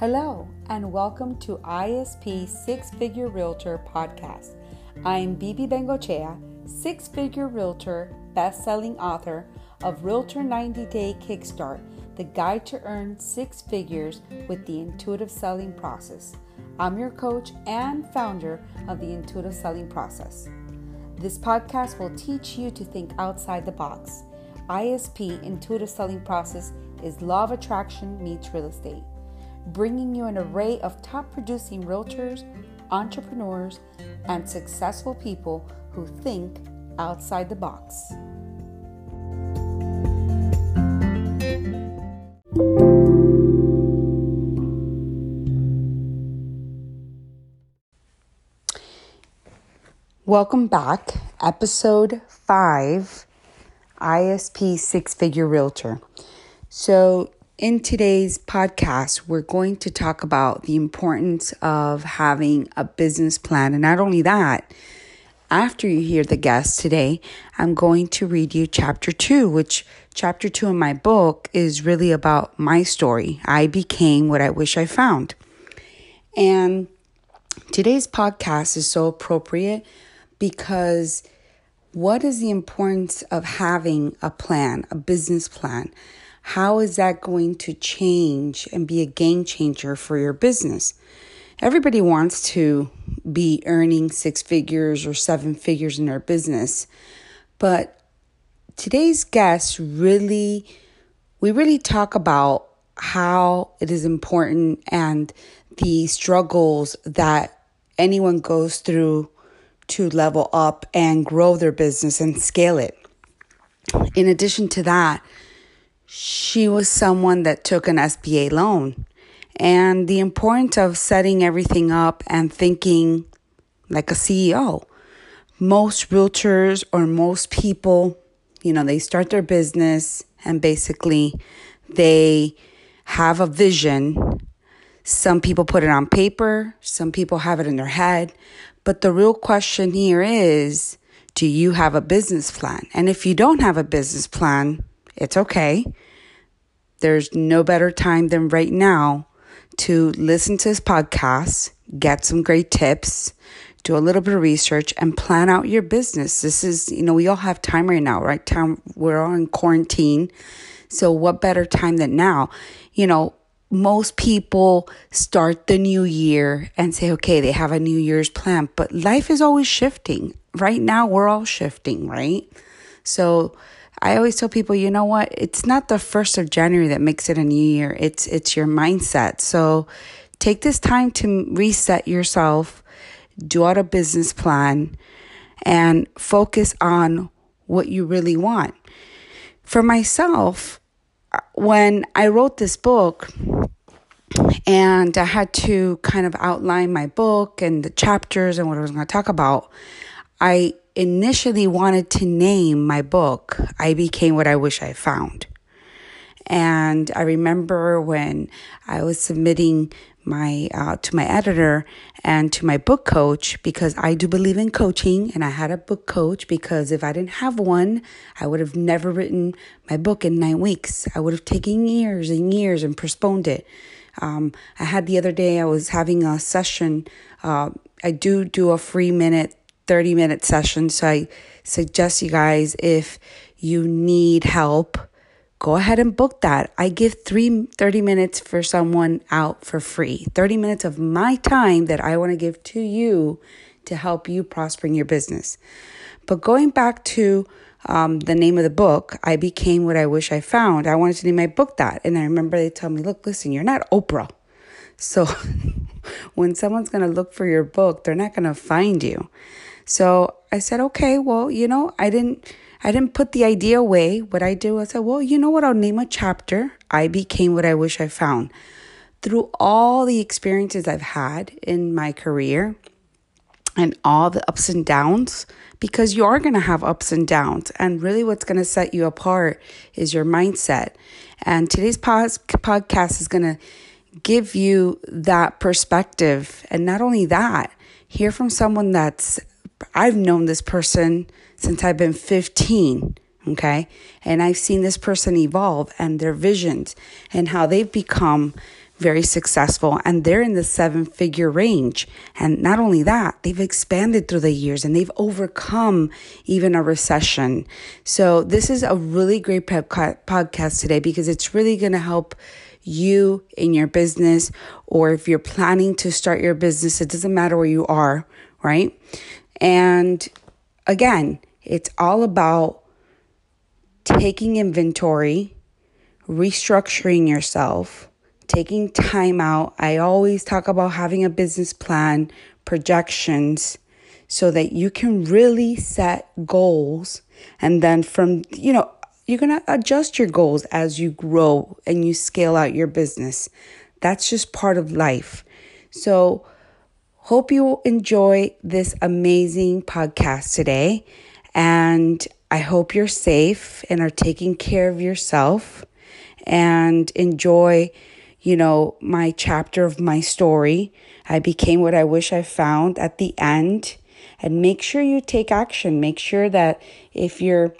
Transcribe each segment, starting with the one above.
Hello, and welcome to ISP Six Figure Realtor Podcast. I am Bibi Bengochea, six figure realtor, best selling author of Realtor 90 Day Kickstart, the guide to earn six figures with the intuitive selling process. I'm your coach and founder of the intuitive selling process. This podcast will teach you to think outside the box. ISP intuitive selling process is law of attraction meets real estate bringing you an array of top producing realtors, entrepreneurs, and successful people who think outside the box. Welcome back, episode 5 ISP Six Figure Realtor. So, in today's podcast, we're going to talk about the importance of having a business plan. And not only that, after you hear the guest today, I'm going to read you chapter two, which chapter two in my book is really about my story. I became what I wish I found. And today's podcast is so appropriate because what is the importance of having a plan, a business plan? How is that going to change and be a game changer for your business? Everybody wants to be earning six figures or seven figures in their business. But today's guest really, we really talk about how it is important and the struggles that anyone goes through to level up and grow their business and scale it. In addition to that, she was someone that took an SBA loan. And the importance of setting everything up and thinking like a CEO. Most realtors or most people, you know, they start their business and basically they have a vision. Some people put it on paper, some people have it in their head. But the real question here is do you have a business plan? And if you don't have a business plan, it's okay. There's no better time than right now to listen to this podcast, get some great tips, do a little bit of research, and plan out your business. This is, you know, we all have time right now, right? Time we're all in quarantine. So, what better time than now? You know, most people start the new year and say, okay, they have a New Year's plan, but life is always shifting. Right now, we're all shifting, right? So, I always tell people, you know what? It's not the first of January that makes it a new year. It's it's your mindset. So take this time to reset yourself, do out a business plan, and focus on what you really want. For myself, when I wrote this book and I had to kind of outline my book and the chapters and what I was going to talk about, I initially wanted to name my book, I Became What I Wish I Found. And I remember when I was submitting my uh, to my editor and to my book coach because I do believe in coaching and I had a book coach because if I didn't have one, I would have never written my book in nine weeks. I would have taken years and years and postponed it. Um, I had the other day I was having a session. Uh, I do do a free minute 30 minute session. So I suggest you guys if you need help, go ahead and book that. I give three 30 minutes for someone out for free. 30 minutes of my time that I want to give to you to help you prosper in your business. But going back to um, the name of the book, I became what I wish I found. I wanted to name my book that. And I remember they told me, look, listen, you're not Oprah. So when someone's going to look for your book, they're not going to find you. So I said, okay, well, you know, I didn't, I didn't put the idea away. What I do, I said, well, you know what? I'll name a chapter. I became what I wish I found. Through all the experiences I've had in my career and all the ups and downs, because you are going to have ups and downs. And really, what's going to set you apart is your mindset. And today's podcast is going to give you that perspective. And not only that, hear from someone that's I've known this person since I've been 15, okay? And I've seen this person evolve and their visions and how they've become very successful and they're in the seven figure range. And not only that, they've expanded through the years and they've overcome even a recession. So this is a really great podcast today because it's really going to help you in your business or if you're planning to start your business, it doesn't matter where you are, right? And again, it's all about taking inventory, restructuring yourself, taking time out. I always talk about having a business plan, projections, so that you can really set goals. And then from, you know, you're going to adjust your goals as you grow and you scale out your business. That's just part of life. So, hope you enjoy this amazing podcast today. And I hope you're safe and are taking care of yourself and enjoy, you know, my chapter of my story. I became what I wish I found at the end. And make sure you take action. Make sure that if you're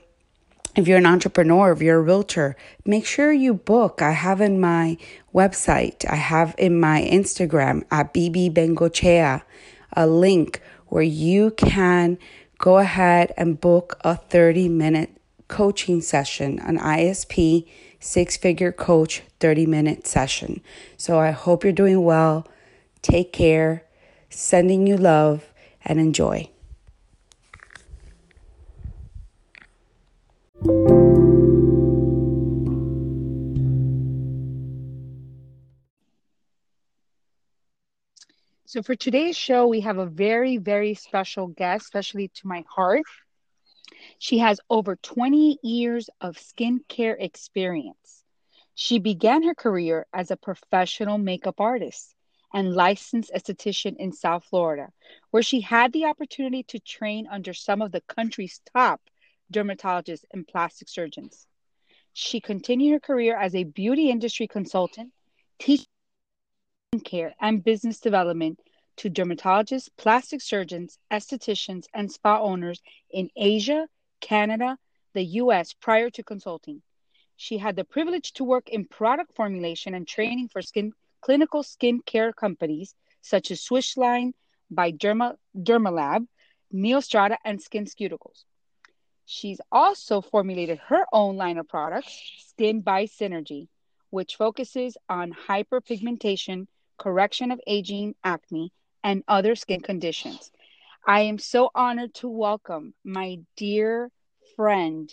if you're an entrepreneur, if you're a realtor, make sure you book. I have in my website, I have in my Instagram at BB Bengochea a link where you can go ahead and book a 30 minute coaching session, an ISP six figure coach 30 minute session. So I hope you're doing well. Take care, sending you love, and enjoy. So, for today's show, we have a very, very special guest, especially to my heart. She has over 20 years of skincare experience. She began her career as a professional makeup artist and licensed esthetician in South Florida, where she had the opportunity to train under some of the country's top dermatologists and plastic surgeons. She continued her career as a beauty industry consultant, teaching care and business development to dermatologists, plastic surgeons, estheticians, and spa owners in Asia, Canada, the US prior to consulting. She had the privilege to work in product formulation and training for skin clinical skin care companies such as Swissline by Derma, Dermalab, Neostrata, and SkinCeuticals. She's also formulated her own line of products, Skin by Synergy, which focuses on hyperpigmentation correction of aging, acne, and other skin conditions. I am so honored to welcome my dear friend,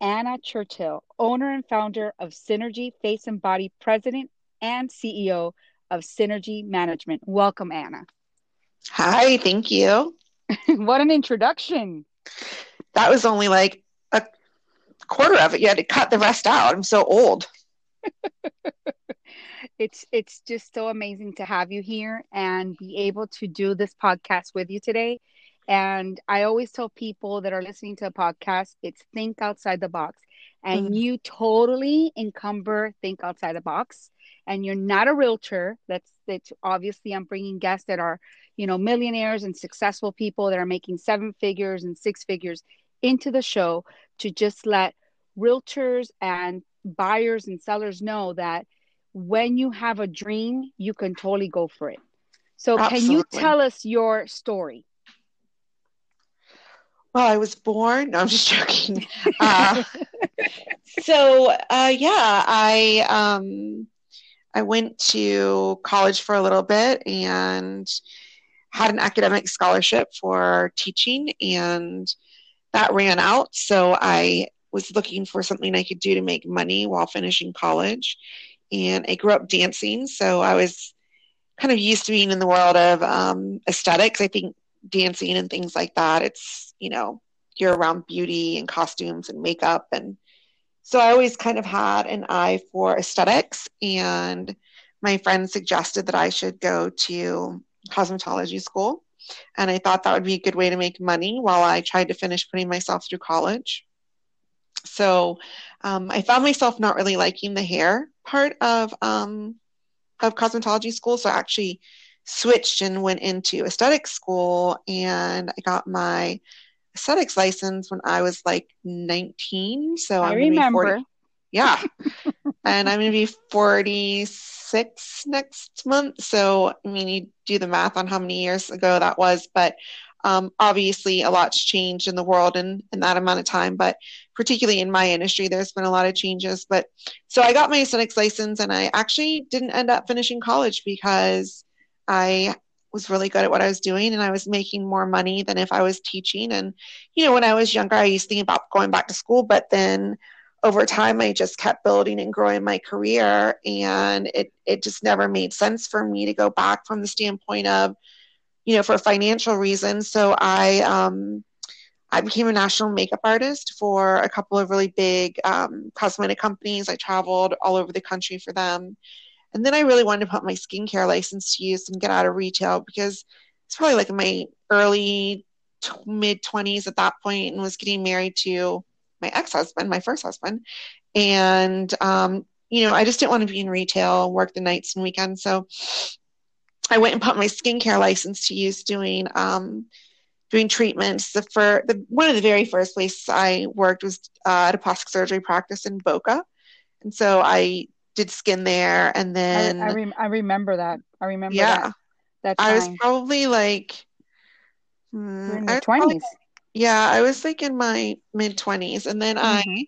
Anna Churchill, owner and founder of Synergy Face and Body, president and CEO of Synergy Management. Welcome, Anna. Hi, thank you. what an introduction. That was only like a quarter of it. You had to cut the rest out. I'm so old. it's it's just so amazing to have you here and be able to do this podcast with you today. And I always tell people that are listening to a podcast, it's think outside the box. And mm-hmm. you totally encumber think outside the box. And you're not a realtor. That's that's obviously I'm bringing guests that are, you know, millionaires and successful people that are making seven figures and six figures into the show to just let realtors and buyers and sellers know that when you have a dream, you can totally go for it. So, Absolutely. can you tell us your story? Well, I was born. No, I'm just joking. uh, so, uh, yeah, I um, I went to college for a little bit and had an academic scholarship for teaching, and that ran out. So I was looking for something I could do to make money while finishing college and I grew up dancing, so I was kind of used to being in the world of um, aesthetics. I think dancing and things like that, it's, you know, you're around beauty and costumes and makeup. And so I always kind of had an eye for aesthetics. And my friend suggested that I should go to cosmetology school. And I thought that would be a good way to make money while I tried to finish putting myself through college. So um, I found myself not really liking the hair part of um, of cosmetology school. So I actually switched and went into aesthetics school, and I got my aesthetics license when I was like 19. So I I'm remember. Yeah. and I'm going to be 46 next month. So, I mean, you do the math on how many years ago that was, but um, obviously a lot's changed in the world in, in that amount of time. But particularly in my industry, there's been a lot of changes. But so I got my aesthetics license, and I actually didn't end up finishing college because I was really good at what I was doing and I was making more money than if I was teaching. And, you know, when I was younger, I used to think about going back to school, but then over time I just kept building and growing my career and it, it just never made sense for me to go back from the standpoint of, you know, for financial reasons. So I um I became a national makeup artist for a couple of really big um, cosmetic companies. I traveled all over the country for them. And then I really wanted to put my skincare license to use and get out of retail because it's probably like my early t- mid 20s at that point and was getting married to my ex-husband, my first husband. And um, you know, I just didn't want to be in retail, work the nights and weekends. So I went and put my skincare license to use doing um, doing treatments. The for the one of the very first places I worked was uh, at a plastic surgery practice in Boca, and so I did skin there, and then I, I, rem- I remember that. I remember yeah, that. that I was probably like hmm, in the twenties. Yeah, I was like in my mid twenties, and then mm-hmm. I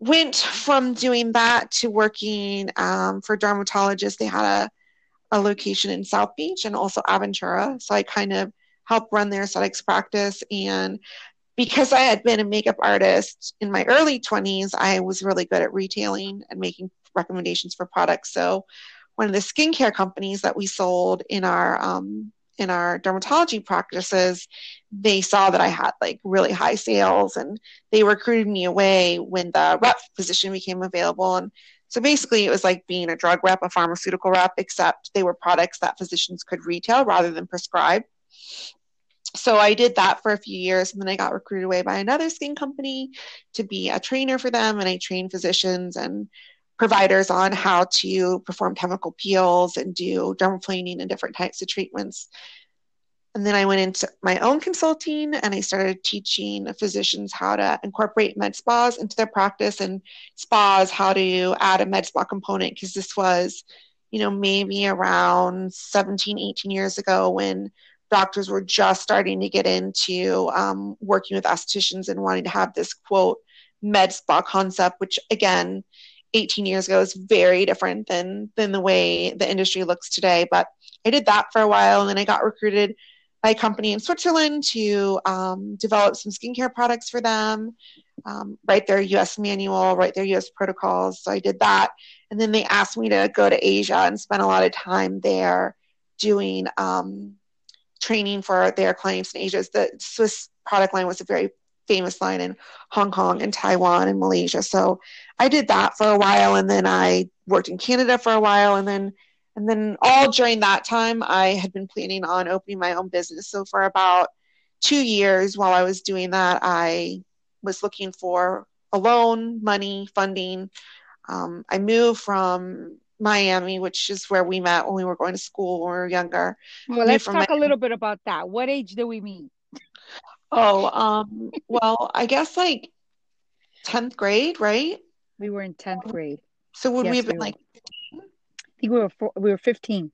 went from doing that to working um, for dermatologists. They had a a location in South Beach and also Aventura, so I kind of helped run their aesthetics practice and because I had been a makeup artist in my early 20s, I was really good at retailing and making recommendations for products. So one of the skincare companies that we sold in our um, in our dermatology practices, they saw that I had like really high sales and they recruited me away when the rep position became available. And so basically it was like being a drug rep, a pharmaceutical rep, except they were products that physicians could retail rather than prescribe so I did that for a few years and then I got recruited away by another skin company to be a trainer for them and I trained physicians and providers on how to perform chemical peels and do dermaplaning and different types of treatments. And then I went into my own consulting and I started teaching physicians how to incorporate med spas into their practice and spas how to add a med spa component because this was, you know, maybe around 17, 18 years ago when doctors were just starting to get into um, working with estheticians and wanting to have this quote med spa concept, which again, 18 years ago is very different than than the way the industry looks today. But I did that for a while, and then I got recruited by a company in Switzerland to um, develop some skincare products for them, um, write their U.S. manual, write their U.S. protocols. So I did that, and then they asked me to go to Asia and spend a lot of time there doing um, training for their clients in Asia. The Swiss product line was a very famous line in Hong Kong and Taiwan and Malaysia. So I did that for a while and then I worked in Canada for a while and then and then all during that time I had been planning on opening my own business. So for about 2 years while I was doing that I was looking for a loan, money, funding. Um, I moved from Miami, which is where we met when we were going to school when we were younger. Well, let's talk Miami. a little bit about that. What age did we meet? Oh, um, well, I guess like 10th grade, right? We were in 10th grade. So would yes, we have been we like 15? I think we were four, we were 15.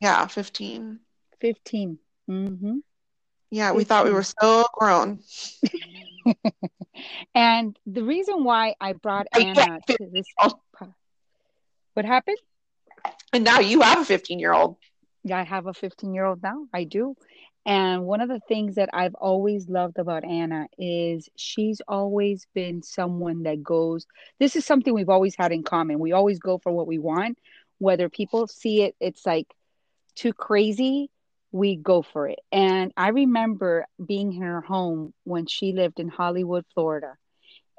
Yeah, 15. 15. Mm-hmm. Yeah, 15. we thought we were so grown. and the reason why I brought Anna to this what happened? And now you have a 15 year old. Yeah, I have a 15 year old now. I do. And one of the things that I've always loved about Anna is she's always been someone that goes, this is something we've always had in common. We always go for what we want. Whether people see it, it's like too crazy, we go for it. And I remember being in her home when she lived in Hollywood, Florida.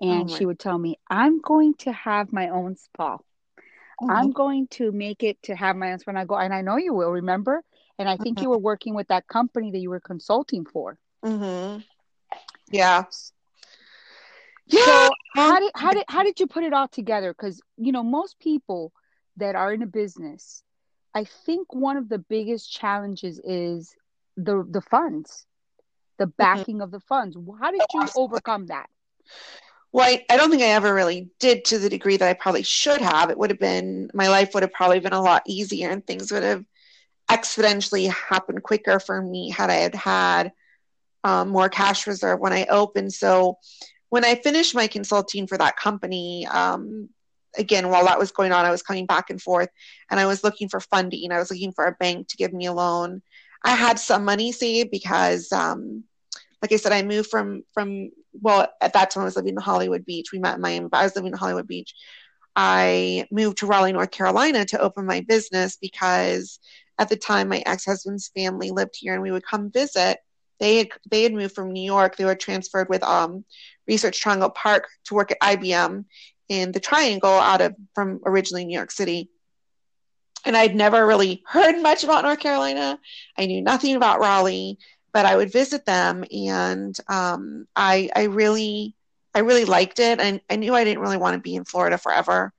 And oh she would tell me, I'm going to have my own spa. Mm-hmm. I'm going to make it to have my own when I go, and I know you will remember. And I think mm-hmm. you were working with that company that you were consulting for. Mm-hmm. Yeah. Yeah. So how did how did how did you put it all together? Because you know most people that are in a business, I think one of the biggest challenges is the the funds, the mm-hmm. backing of the funds. How did you overcome that? well, I, I don't think I ever really did to the degree that I probably should have. It would have been, my life would have probably been a lot easier and things would have exponentially happened quicker for me had I had had um, more cash reserve when I opened. So when I finished my consulting for that company, um, again, while that was going on, I was coming back and forth and I was looking for funding. I was looking for a bank to give me a loan. I had some money saved because, um, like I said, I moved from from well at that time I was living in Hollywood Beach. We met in Miami, but I was living in Hollywood Beach. I moved to Raleigh, North Carolina to open my business because at the time my ex-husband's family lived here and we would come visit. They had they had moved from New York. They were transferred with um, Research Triangle Park to work at IBM in the Triangle out of from originally New York City. And I'd never really heard much about North Carolina. I knew nothing about Raleigh but I would visit them, and um, I I really I really liked it, and I knew I didn't really want to be in Florida forever.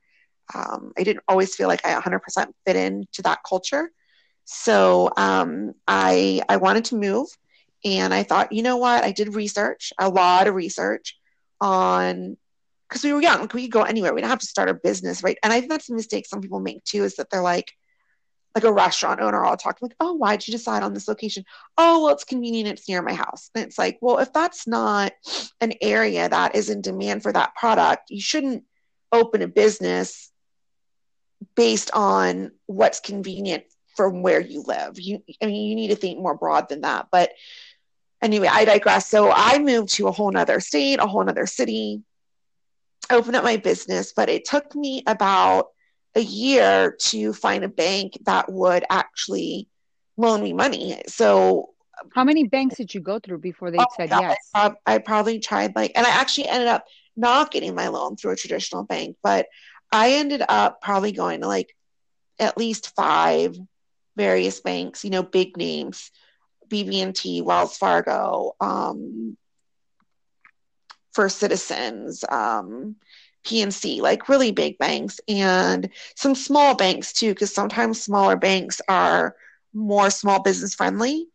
Um, I didn't always feel like I 100% fit into that culture, so um, I I wanted to move, and I thought, you know what? I did research, a lot of research on because we were young, Like we could go anywhere. We didn't have to start a business, right? And I think that's a mistake some people make too, is that they're like, like a restaurant owner all talking like oh why'd you decide on this location? Oh well it's convenient it's near my house. And it's like well if that's not an area that is in demand for that product you shouldn't open a business based on what's convenient from where you live. You i mean you need to think more broad than that. But anyway i digress. So i moved to a whole nother state a whole nother city opened up my business but it took me about a year to find a bank that would actually loan me money. So, how many banks did you go through before they oh said God, yes? I, I, probably tried like, and I actually ended up not getting my loan through a traditional bank, but I ended up probably going to like at least five various banks, you know, big names, BB&T, Wells Fargo, um, First Citizens, um, PNC, like really big banks, and some small banks too, because sometimes smaller banks are more small business friendly.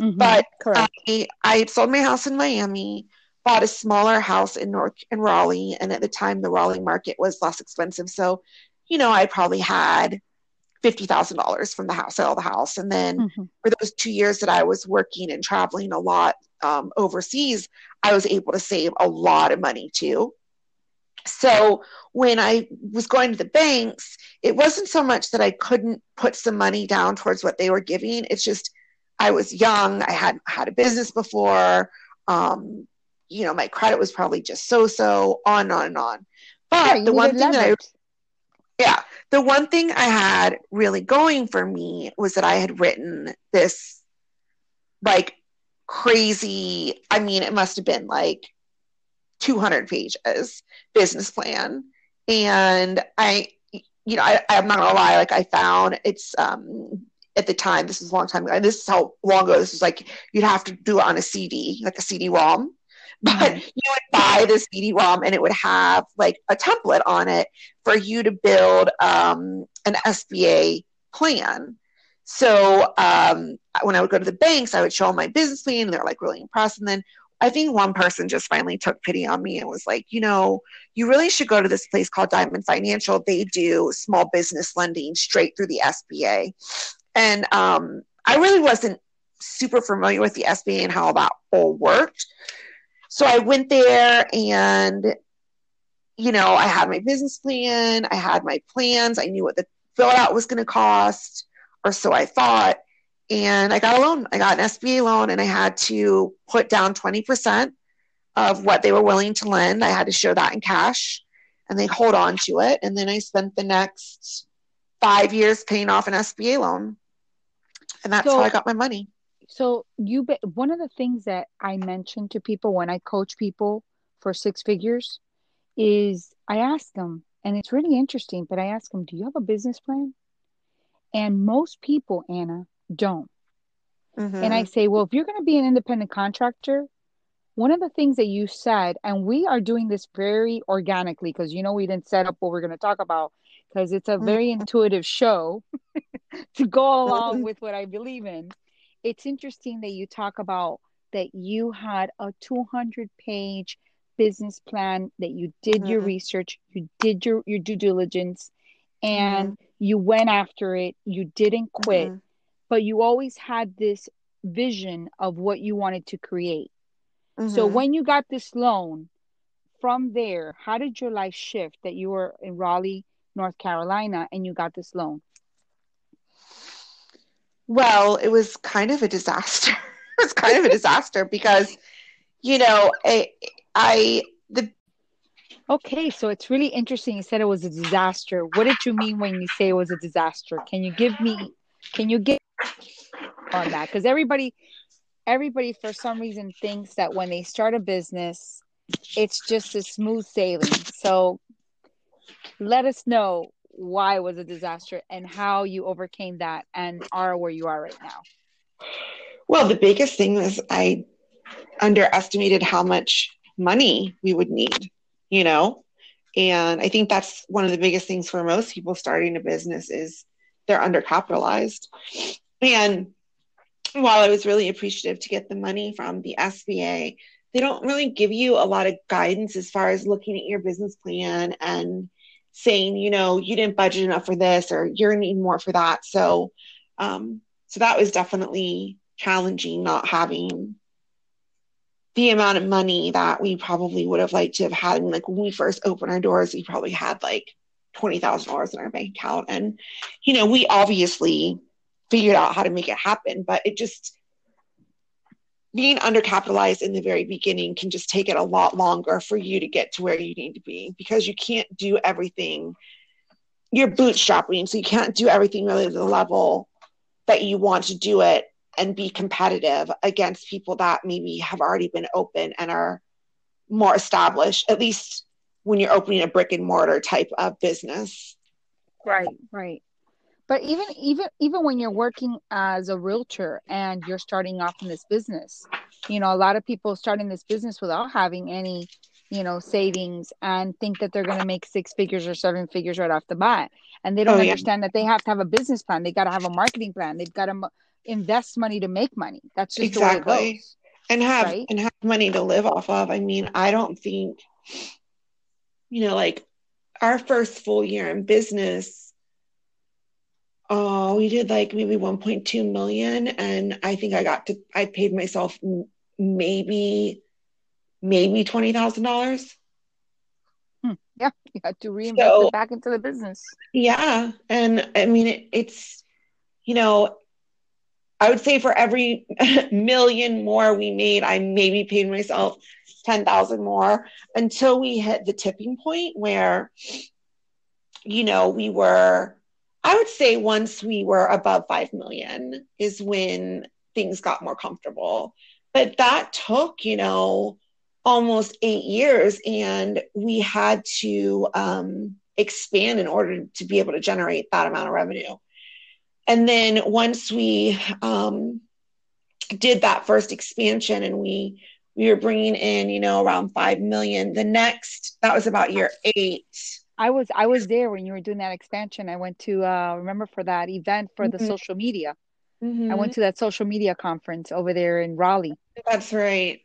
Mm-hmm, but correct. I, I sold my house in Miami, bought a smaller house in North in Raleigh, and at the time the Raleigh market was less expensive. So, you know, I probably had fifty thousand dollars from the house, sale of the house, and then mm-hmm. for those two years that I was working and traveling a lot um, overseas, I was able to save a lot of money too. So when I was going to the banks, it wasn't so much that I couldn't put some money down towards what they were giving. It's just I was young. I hadn't had a business before. Um, you know, my credit was probably just so so on and on and on. But yeah, the one thing that I yeah, the one thing I had really going for me was that I had written this like crazy. I mean, it must have been like 200 pages business plan. And I, you know, I, I'm not gonna lie, like I found it's, um, at the time, this is a long time ago. This is how long ago this is like you'd have to do it on a CD, like a CD-ROM. But mm-hmm. you would buy this CD-ROM and it would have like a template on it for you to build um, an SBA plan. So um, when I would go to the banks, I would show them my business plan, and they're like really impressed. And then I think one person just finally took pity on me and was like, you know, you really should go to this place called Diamond Financial. They do small business lending straight through the SBA. And um, I really wasn't super familiar with the SBA and how that all worked. So I went there and, you know, I had my business plan, I had my plans, I knew what the fill out was going to cost, or so I thought and I got a loan. I got an SBA loan, and I had to put down 20% of what they were willing to lend. I had to show that in cash, and they hold on to it. And then I spent the next five years paying off an SBA loan, and that's so, how I got my money. So you, be, one of the things that I mention to people when I coach people for six figures is I ask them, and it's really interesting. But I ask them, "Do you have a business plan?" And most people, Anna, don't. Mm-hmm. And I say, well, if you're going to be an independent contractor, one of the things that you said, and we are doing this very organically because you know we didn't set up what we're going to talk about because it's a very mm-hmm. intuitive show to go along with what I believe in. It's interesting that you talk about that you had a 200 page business plan, that you did Mm-hmm. your research, you did your, your due diligence, and Mm-hmm. you went after it. You didn't quit, Mhm. but you always had this vision of what you wanted to create. So Mhm. when you got this loan, from there, how did your life shift that you were in Raleigh, North Carolina, and you got this loan? Well, it was kind of a disaster. it was kind of a disaster because, you know, I, Okay, so it's really interesting. You said it was a disaster. What did you mean when you say it was a disaster? Can you give me, can you get on that? Because everybody, everybody for some reason thinks that when they start a business, it's just a smooth sailing. So let us know why it was a disaster and how you overcame that and are where you are right now. well, the biggest thing was I underestimated how much money we would need, you know, and I think that's one of the biggest things for most people starting a business is they're undercapitalized. And while I was really appreciative to get the money from the SBA, they don't really give you a lot of guidance as far as looking at your business plan and saying, you know, you didn't budget enough for this or you're gonna need more for that. So, um, so that was definitely challenging not having the amount of money that we probably would have liked to have had. And like when we first opened our doors, we probably had like twenty thousand dollars in our bank account, and you know, we obviously figured out how to make it happen, but it just being undercapitalized in the very beginning can just take it a lot longer for you to get to where you need to be because you can't do everything. You're bootstrapping, so you can't do everything really to the level that you want to do it and be competitive against people that maybe have already been open and are more established, at least when you're opening a brick and mortar type of business. Right, right. But even even even when you're working as a realtor and you're starting off in this business, you know, a lot of people starting this business without having any, you know, savings and think that they're going to make six figures or seven figures right off the bat, and they don't Oh, yeah. understand that they have to have a business plan. They got to have a marketing plan. They've got to invest money to make money. That's just the way it Exactly. goes. and have Right. and have money to live off of. I mean, I don't think you know, like our first full year in business, oh, we did like maybe 1.2 million and I think I got to I paid myself maybe maybe $20,000. Hmm. Yeah, you got to reinvest So- it back into the business. Yeah, and I mean it, it's you know I would say for every million more we made, I maybe paid myself ten thousand more until we hit the tipping point where you know we were. I would say once we were above five million is when things got more comfortable, but that took you know almost eight years, and we had to. Um, expand in order to be able to generate that amount of revenue. And then once we um, did that first expansion and we we were bringing in, you know, around five million. The next that was about year eight. I was I was there when you were doing that expansion. I went to uh remember for that event for the Mhm. social media. I Mhm. went to that social media conference over there in Raleigh. That's right.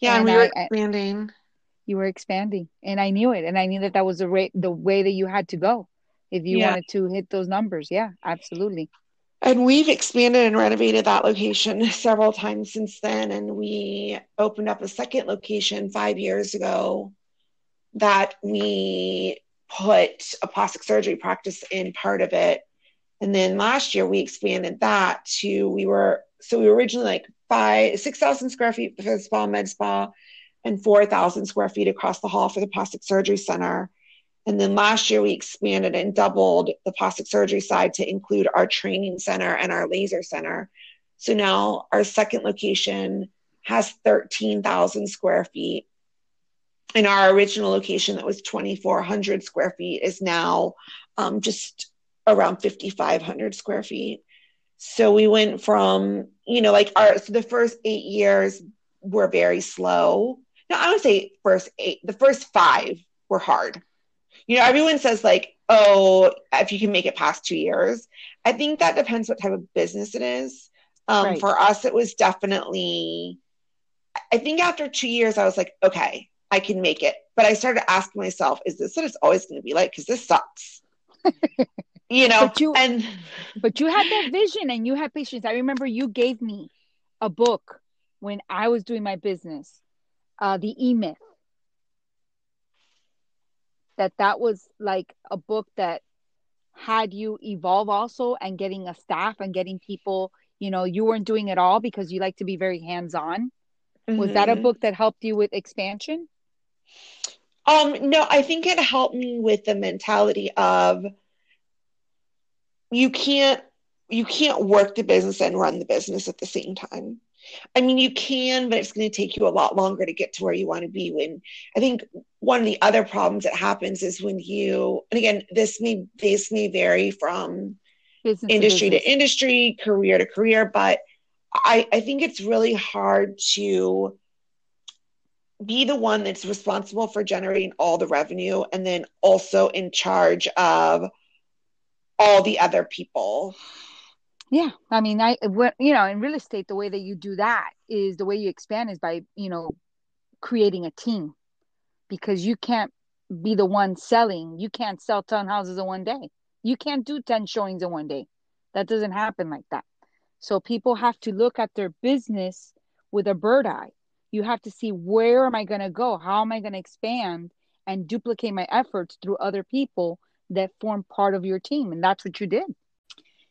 Yeah, And and we were I- I- expanding. You were expanding, and I knew it, and I knew that that was the rate, the way that you had to go if you Yeah. wanted to hit those numbers. Yeah, absolutely. And we've expanded and renovated that location several times since then. And we opened up a second location five years ago that we put a plastic surgery practice in part of it. And then last year we expanded that to we were so we were originally like five six thousand square feet for the spa med spa and four thousand square feet across the hall for the plastic surgery center. And then last year we expanded and doubled the plastic surgery side to include our training center and our laser center. So now our second location has 13,000 square feet. And our original location that was 2,400 square feet is now um, just around 5,500 square feet. So we went from, you know, like our, so the first eight years were very slow. No, I would say first eight, the first five were hard you know everyone says like oh if you can make it past two years i think that depends what type of business it is um, Right. for us it was definitely i think after two years i was like okay i can make it. But I started asking myself, is this what it's always going to be like? Because this sucks. you know, But you- and But you had that vision and you had patience. I remember you gave me a book when I was doing my business, uh, the E Myth. That that was like a book that had you evolve also and getting a staff and getting people. You know, you weren't doing it all because you like to be very hands on. Was that a Mhm. book that helped you with expansion? Um, no, I think it helped me with the mentality of you can't you can't work the business and run the business at the same time. I mean, you can, but it's going to take you a lot longer to get to where you want to be. When I think one of the other problems that happens is when you, and again, this may this may vary from Business industry business. to industry, career to career, but I, I think it's really hard to be the one that's responsible for generating all the revenue and then also in charge of all the other people. Yeah, I mean, I you know, in real estate, the way that you do that is the way you expand is by you know creating a team, because you can't be the one selling. You can't sell ten houses in one day. You can't do ten showings in one day. That doesn't happen like that. So people have to look at their business with a bird eye. You have to see where am I going to go? How am I going to expand and duplicate my efforts through other people that form part of your team, and that's what you did.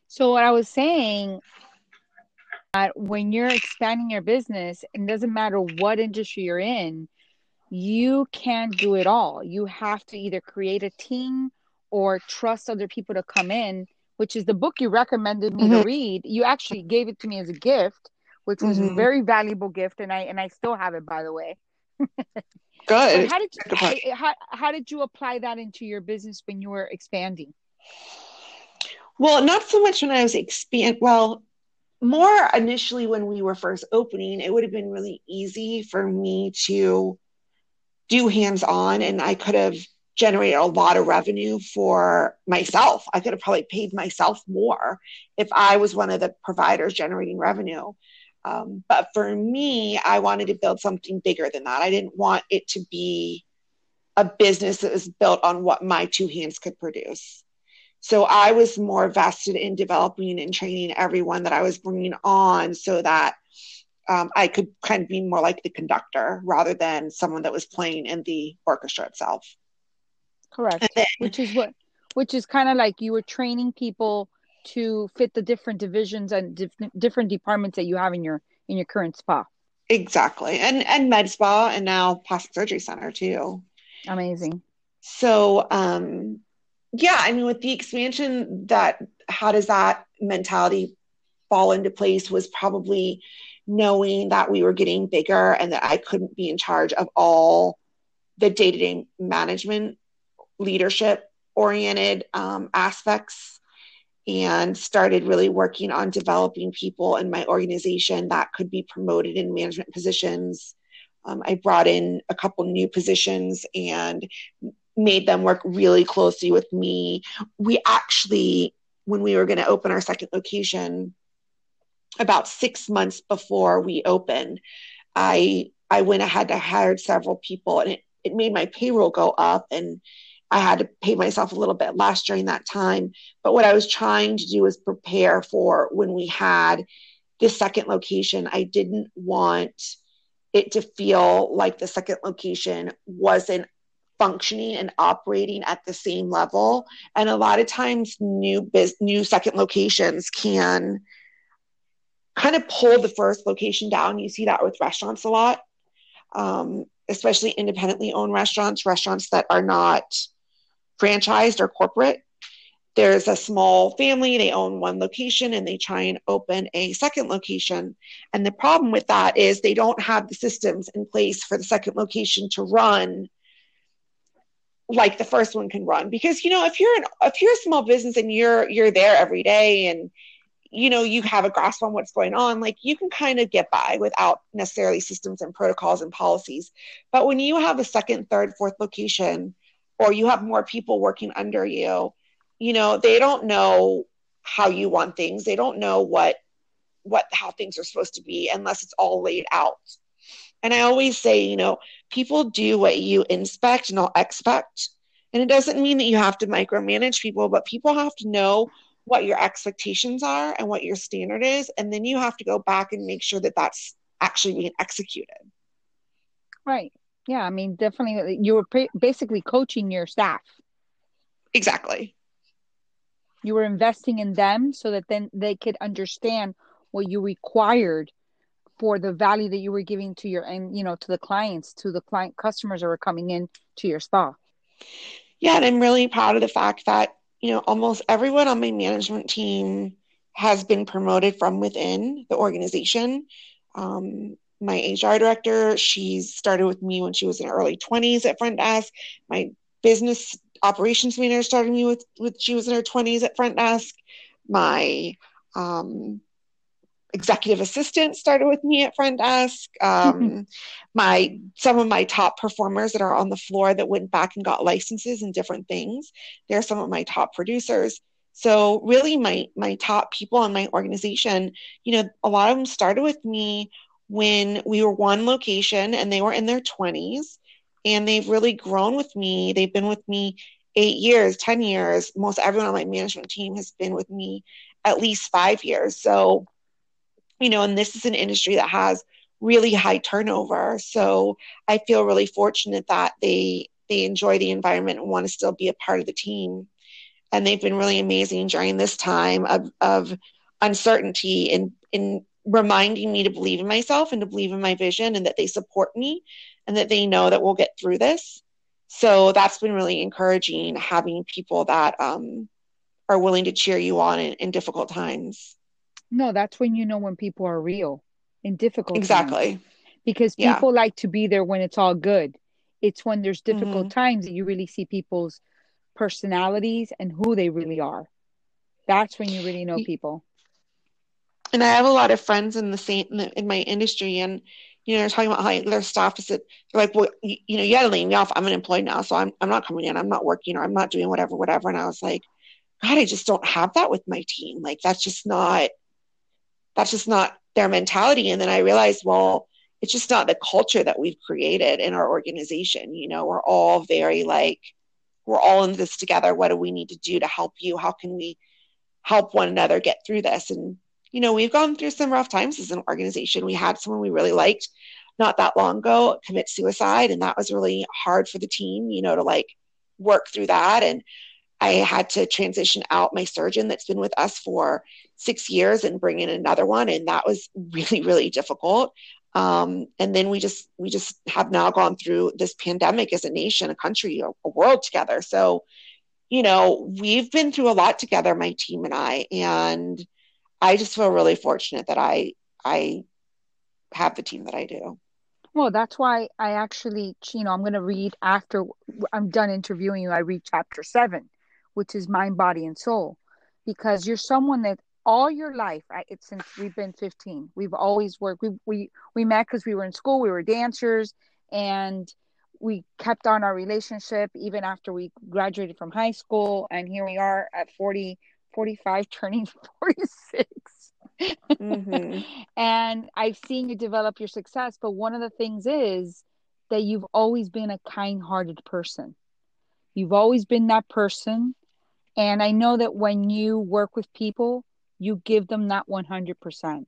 So what I was saying that when you're expanding your business, it doesn't matter what industry you're in, you can't do it all. You have to either create a team or trust other people to come in, which is the book you recommended me to Mhm. read. You actually gave it to me as a gift, which was a Mhm. very valuable gift, and I and I still have it by the way. Good. how did you how, how did you apply that into your business when you were expanding? Well, not so much when I was expand. Well, more initially when we were first opening, it would have been really easy for me to do hands on, and I could have generated a lot of revenue for myself. I could have probably paid myself more if I was one of the providers generating revenue. Um, but for me, I wanted to build something bigger than that. I didn't want it to be a business that was built on what my two hands could produce. So I was more vested in developing and training everyone that I was bringing on so that um, I could kind of be more like the conductor rather than someone that was playing in the orchestra itself. Correct. Then, which is what which is kind of like you were training people to fit the different divisions and dif- different departments that you have in your in your current spa exactly. And and med spa and now plastic surgery center too. amazing So um yeah, I mean with the expansion that how does that mentality fall into place was probably knowing that we were getting bigger and that I couldn't be in charge of all the day-to-day management leadership oriented um, aspects and started really working on developing people in my organization that could be promoted in management positions. Um, I brought in a couple new positions and made them work really closely with me. We actually, when we were going to open our second location, about six months before we opened, I I went ahead and hired several people, and it, it made my payroll go up, and I had to pay myself a little bit less during that time. But what I was trying to do was prepare for when we had this second location. I didn't want it to feel like the second location wasn't functioning and operating at the same level. And a lot of times, new biz, new second locations can kind of pull the first location down. You see that with restaurants a lot, um, especially independently owned restaurants, restaurants that are not franchised or corporate. There's a small family, they own one location and they try and open a second location. And the problem with that is they don't have the systems in place for the second location to run like the first one can run. Because you know if you're an if you're a small business and you're you're there every day and you know you have a grasp on what's going on like you can kind of get by without necessarily systems and protocols and policies. But when you have a second third fourth location or you have more people working under you you know they don't know how you want things. They don't know what what how things are supposed to be unless it's all laid out And I always say, you know, people do what you inspect, not expect. And it doesn't mean that you have to micromanage people, but people have to know what your expectations are and what your standard is. And then you have to go back and make sure that that's actually being executed. Right. Yeah. I mean, definitely, you were pre- basically coaching your staff. Exactly. You were investing in them so that then they could understand what you required for the value that you were giving to your and you know to the clients to the client customers that were coming in to your spa. Yeah and i'm really proud of the fact that you know almost everyone on my management team has been promoted from within the organization. Um, my hr director she started with me when she was in her early 20s at front desk. My business operations manager started me with, with she was in her 20s at front desk. My um, executive assistant started with me at front desk. Um, my some of my top performers that are on the floor that went back and got licenses and different things they're some of my top producers. So really my my top people in my organization you know a lot of them started with me when we were one location and they were in their 20s and they've really grown with me. They've been with me eight years ten years. Most everyone on my management team has been with me at least five years. So you know, and this is an industry that has really high turnover. So I feel really fortunate that they they enjoy the environment and want to still be a part of the team. And they've been really amazing during this time of, of uncertainty in in reminding me to believe in myself and to believe in my vision and that they support me and that they know that we'll get through this. So that's been really encouraging having people that um, are willing to cheer you on in, in difficult times. No, that's when you know when people are real in difficult exactly times. because people yeah. like to be there when it's all good. It's when there's difficult mm-hmm. times that you really see people's personalities and who they really are. That's when you really know people. And I have a lot of friends in the same in, the, in my industry, and you know, they're talking about how their staff is that they're like, well, you, you know, you got to lay me off. I'm unemployed now, so I'm I'm not coming in. I'm not working, or I'm not doing whatever, whatever. And I was like, God, I just don't have that with my team. Like that's just not that's just not their mentality. And then I realized, well, it's just not the culture that we've created in our organization. You know, we're all very like, we're all in this together. What do we need to do to help you? How can we help one another get through this? And, you know, we've gone through some rough times as an organization. We had someone we really liked not that long ago commit suicide, and that was really hard for the team, you know, to like work through that. And I had to transition out my surgeon that's been with us for six years and bring in another one, and that was really, really difficult. Um, and then we just we just have now gone through this pandemic as a nation, a country, a, a world together. So, you know, we've been through a lot together, my team and I, and I just feel really fortunate that I I have the team that I do. Well, that's why I actually, you know, I'm going to read after I'm done interviewing you. I read chapter seven which is mind, body, and soul, because you're someone that all your life, right, it's since we've been 15, we've always worked. We we we met because we were in school, we were dancers, and we kept on our relationship even after we graduated from high school, and here we are at 40, 45, turning 46. Mm-hmm. and I've seen you develop your success, but one of the things is that you've always been a kind-hearted person. You've always been that person and I know that when you work with people, you give them that 100%.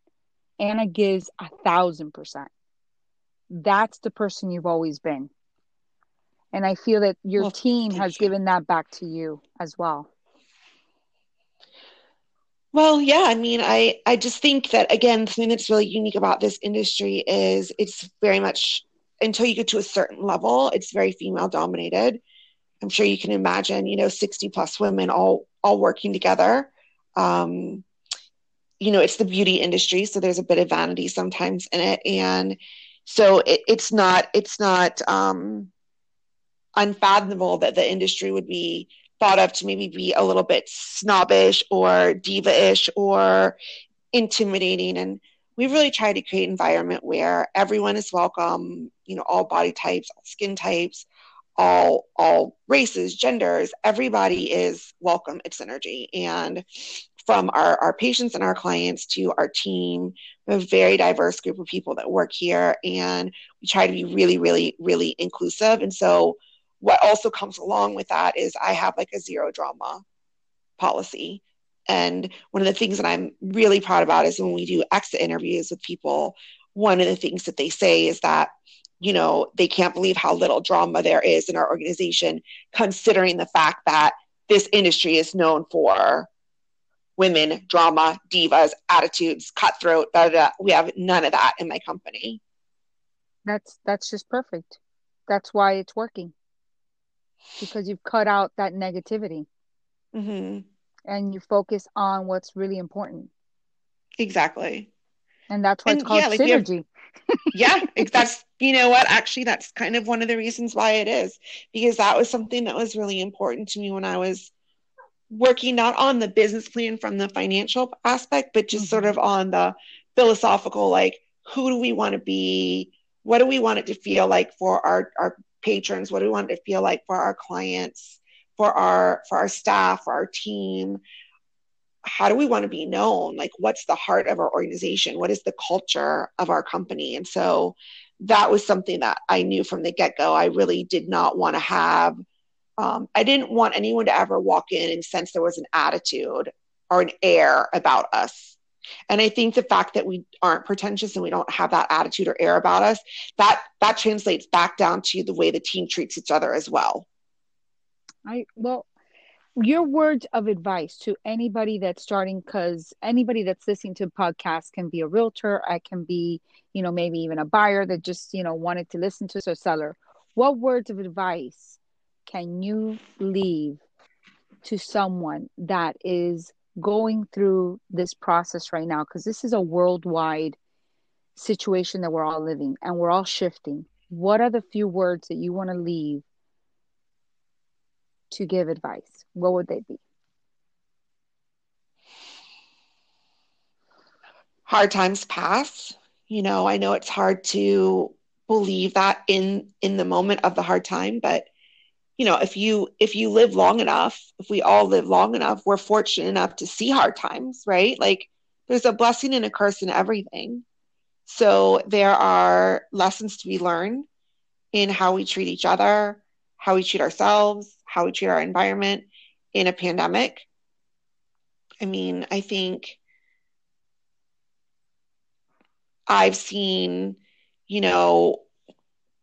Anna gives a thousand percent. That's the person you've always been. And I feel that your well, team has you. given that back to you as well. Well, yeah, I mean, I, I just think that, again, the thing that's really unique about this industry is it's very much, until you get to a certain level, it's very female dominated. I'm sure you can imagine, you know, 60 plus women all all working together. Um, you know, it's the beauty industry, so there's a bit of vanity sometimes in it, and so it, it's not it's not um, unfathomable that the industry would be thought of to maybe be a little bit snobbish or diva-ish or intimidating. And we've really tried to create an environment where everyone is welcome you know all body types all skin types all all races genders everybody is welcome at synergy and from our, our patients and our clients to our team. We have a very diverse group of people that work here, and we try to be really, really, really inclusive. And so, what also comes along with that is I have like a zero drama policy. And one of the things that I'm really proud about is when we do exit interviews with people, one of the things that they say is that, you know, they can't believe how little drama there is in our organization, considering the fact that this industry is known for women, drama, divas, attitudes, cutthroat, da, da, da. We have none of that in my company. That's that's just perfect. That's why it's working. Because you've cut out that negativity. Mm-hmm. And you focus on what's really important. Exactly. And that's why and it's called yeah, like synergy. Have, yeah, that's you know what? Actually, that's kind of one of the reasons why it is because that was something that was really important to me when I was working not on the business plan from the financial aspect, but just mm-hmm. sort of on the philosophical, like who do we want to be? What do we want it to feel like for our, our patrons? What do we want it to feel like for our clients, for our for our staff, for our team? How do we want to be known? Like what's the heart of our organization? What is the culture of our company? And so that was something that I knew from the get-go. I really did not want to have um, I didn't want anyone to ever walk in and sense there was an attitude or an air about us. And I think the fact that we aren't pretentious and we don't have that attitude or air about us, that that translates back down to the way the team treats each other as well. I well, your words of advice to anybody that's starting because anybody that's listening to podcasts can be a realtor i can be you know maybe even a buyer that just you know wanted to listen to a seller what words of advice can you leave to someone that is going through this process right now? Because this is a worldwide situation that we're all living and we're all shifting. What are the few words that you want to leave to give advice? What would they be? Hard times pass. You know, I know it's hard to believe that in in the moment of the hard time, but you know if you if you live long enough if we all live long enough we're fortunate enough to see hard times right? Like there's a blessing and a curse in everything. So there are lessons to be learned in how we treat each other how we treat ourselves how we treat our environment in a pandemic. I mean i think i've seen you know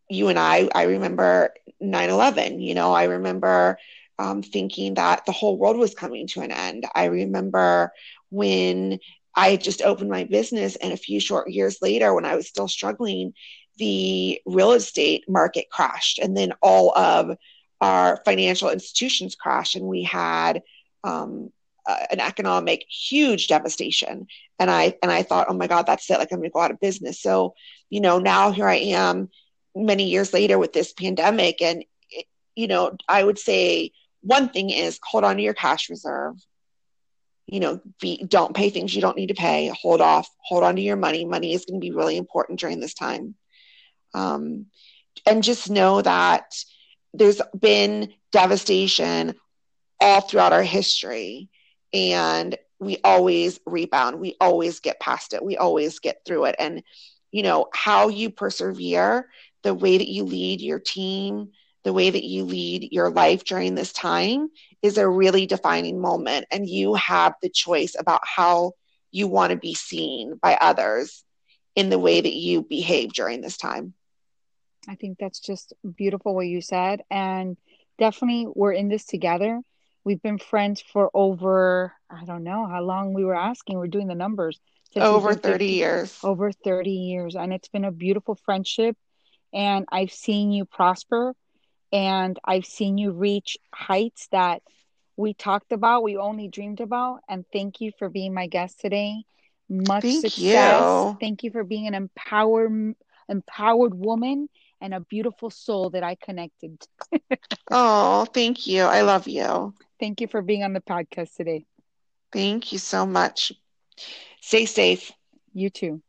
you and i i remember 9 11. You know, I remember um, thinking that the whole world was coming to an end. I remember when I just opened my business, and a few short years later, when I was still struggling, the real estate market crashed, and then all of our financial institutions crashed, and we had um, an economic huge devastation. And I and I thought, oh my God, that's it! Like I'm to go out of business. So, you know, now here I am many years later with this pandemic and you know i would say one thing is hold on to your cash reserve. You know be, don't pay things you don't need to pay. Hold off. Hold on to your money. Money is going to be really important during this time. Um, and just know that there's been devastation all throughout our history. And we always rebound we always get past it we always get through it and you know how you persevere the way that you lead your team, the way that you lead your life during this time is a really defining moment. And you have the choice about how you want to be seen by others in the way that you behave during this time. I think that's just beautiful what you said. And definitely, we're in this together. We've been friends for over, I don't know how long we were asking. We're doing the numbers. Over 30 years. Over 30 years. And it's been a beautiful friendship and I've seen you prosper and I've seen you reach heights that we talked about, we only dreamed about. And thank you for being my guest today. Much thank success. You. Thank you for being an empowered empowered woman and a beautiful soul that I connected. oh, thank you. I love you. Thank you for being on the podcast today. Thank you so much. Stay safe. You too.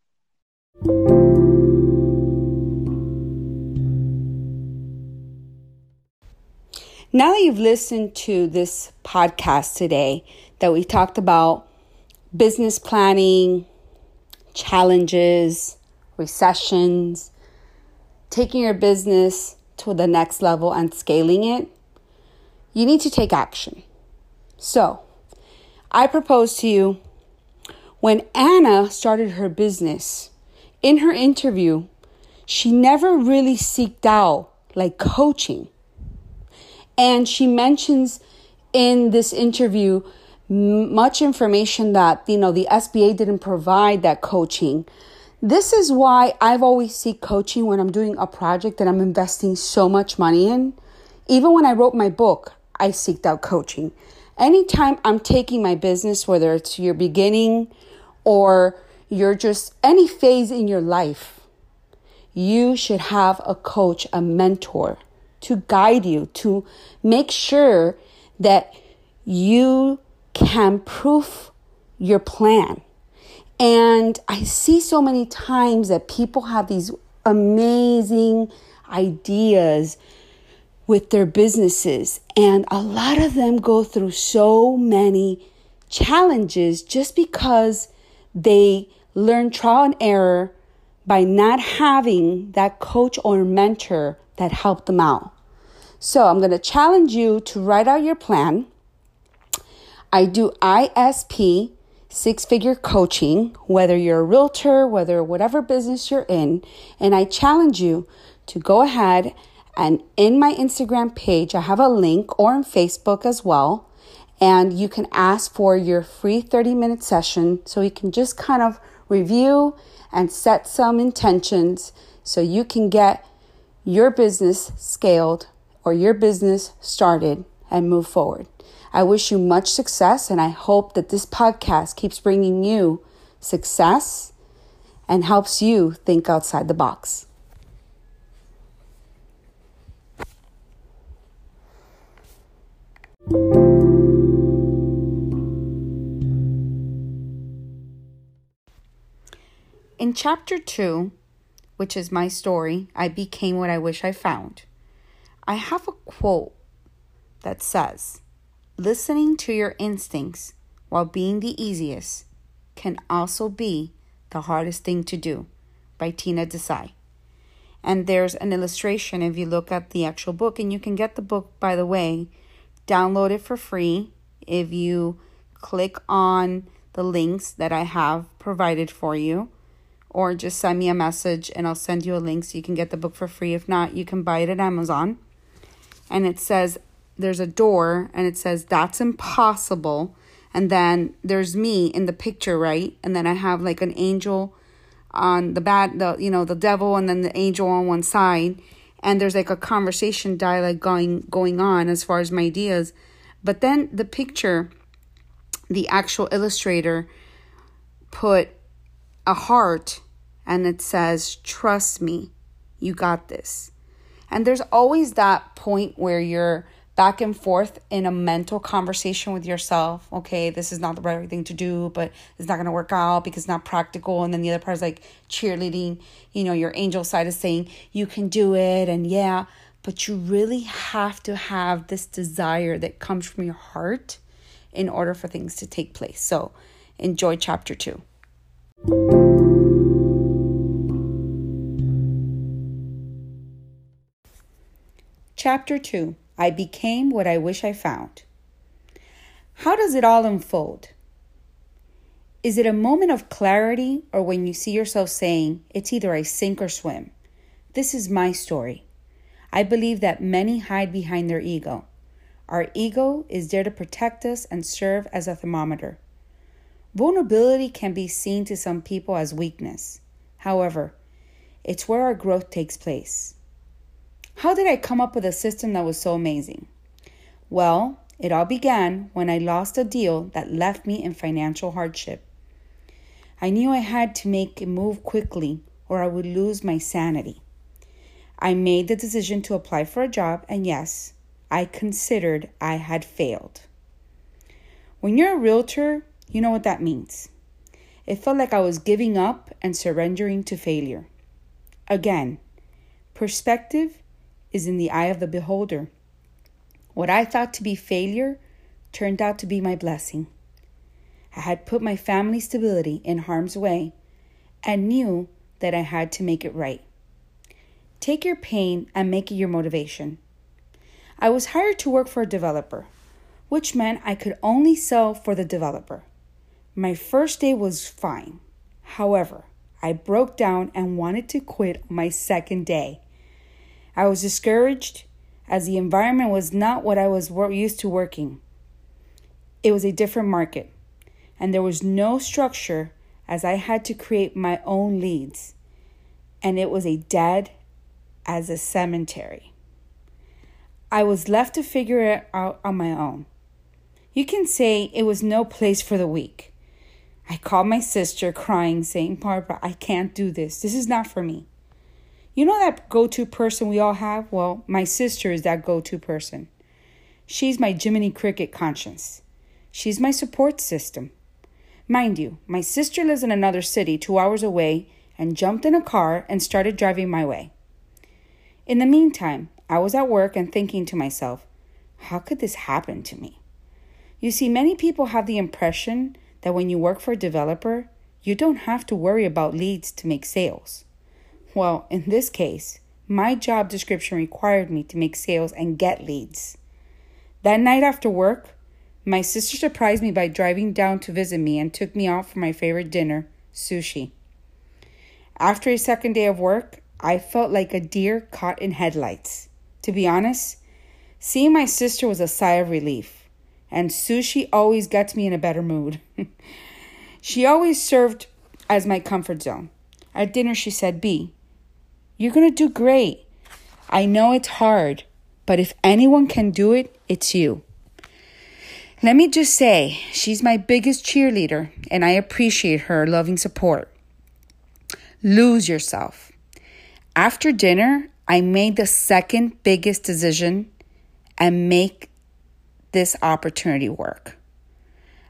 Now that you've listened to this podcast today, that we talked about business planning, challenges, recessions, taking your business to the next level and scaling it, you need to take action. So, I propose to you when Anna started her business, in her interview, she never really seeked out like coaching. And she mentions in this interview much information that, you know, the SBA didn't provide that coaching. This is why I've always seek coaching when I'm doing a project that I'm investing so much money in. Even when I wrote my book, I seeked out coaching. Anytime I'm taking my business, whether it's your beginning or you're just any phase in your life, you should have a coach, a mentor to guide you, to make sure that you can proof your plan. And I see so many times that people have these amazing ideas with their businesses, and a lot of them go through so many challenges just because they learn trial and error by not having that coach or mentor that helped them out. So I'm going to challenge you to write out your plan. I do ISP six figure coaching, whether you're a realtor, whether whatever business you're in, and I challenge you to go ahead and in my Instagram page, I have a link or on Facebook as well. And you can ask for your free 30 minute session so you can just kind of review and set some intentions so you can get your business scaled or your business started and move forward. I wish you much success and I hope that this podcast keeps bringing you success and helps you think outside the box. In chapter 2, which is my story, I became what I wish I found. I have a quote that says, Listening to your instincts while being the easiest can also be the hardest thing to do by Tina Desai. And there's an illustration if you look at the actual book, and you can get the book, by the way, download it for free if you click on the links that I have provided for you or just send me a message and I'll send you a link so you can get the book for free. If not, you can buy it at Amazon. And it says there's a door and it says that's impossible. And then there's me in the picture, right? And then I have like an angel on the bad the you know, the devil and then the angel on one side. And there's like a conversation dialogue going going on as far as my ideas. But then the picture, the actual illustrator put a heart and it says, Trust me, you got this. And there's always that point where you're back and forth in a mental conversation with yourself. Okay, this is not the right thing to do, but it's not going to work out because it's not practical. And then the other part is like cheerleading, you know, your angel side is saying, you can do it. And yeah, but you really have to have this desire that comes from your heart in order for things to take place. So enjoy chapter two. Chapter 2 I Became What I Wish I Found. How does it all unfold? Is it a moment of clarity or when you see yourself saying, it's either I sink or swim? This is my story. I believe that many hide behind their ego. Our ego is there to protect us and serve as a thermometer. Vulnerability can be seen to some people as weakness. However, it's where our growth takes place. How did I come up with a system that was so amazing? Well, it all began when I lost a deal that left me in financial hardship. I knew I had to make a move quickly or I would lose my sanity. I made the decision to apply for a job, and yes, I considered I had failed. When you're a realtor, you know what that means. It felt like I was giving up and surrendering to failure. Again, perspective is in the eye of the beholder. What I thought to be failure turned out to be my blessing. I had put my family stability in harm's way and knew that I had to make it right. Take your pain and make it your motivation. I was hired to work for a developer, which meant I could only sell for the developer. My first day was fine. However, I broke down and wanted to quit my second day. I was discouraged as the environment was not what I was used to working. It was a different market, and there was no structure as I had to create my own leads, and it was a dead as a cemetery. I was left to figure it out on my own. You can say it was no place for the weak. I called my sister crying, saying, Barbara, I can't do this. This is not for me. You know that go to person we all have? Well, my sister is that go to person. She's my Jiminy Cricket conscience. She's my support system. Mind you, my sister lives in another city two hours away and jumped in a car and started driving my way. In the meantime, I was at work and thinking to myself, how could this happen to me? You see, many people have the impression that when you work for a developer, you don't have to worry about leads to make sales. Well, in this case, my job description required me to make sales and get leads. That night after work, my sister surprised me by driving down to visit me and took me out for my favorite dinner, sushi. After a second day of work, I felt like a deer caught in headlights. To be honest, seeing my sister was a sigh of relief and sushi always gets me in a better mood. she always served as my comfort zone. At dinner, she said, B, you're going to do great. I know it's hard, but if anyone can do it, it's you. Let me just say, she's my biggest cheerleader, and I appreciate her loving support. Lose yourself. After dinner, I made the second biggest decision and make this opportunity work.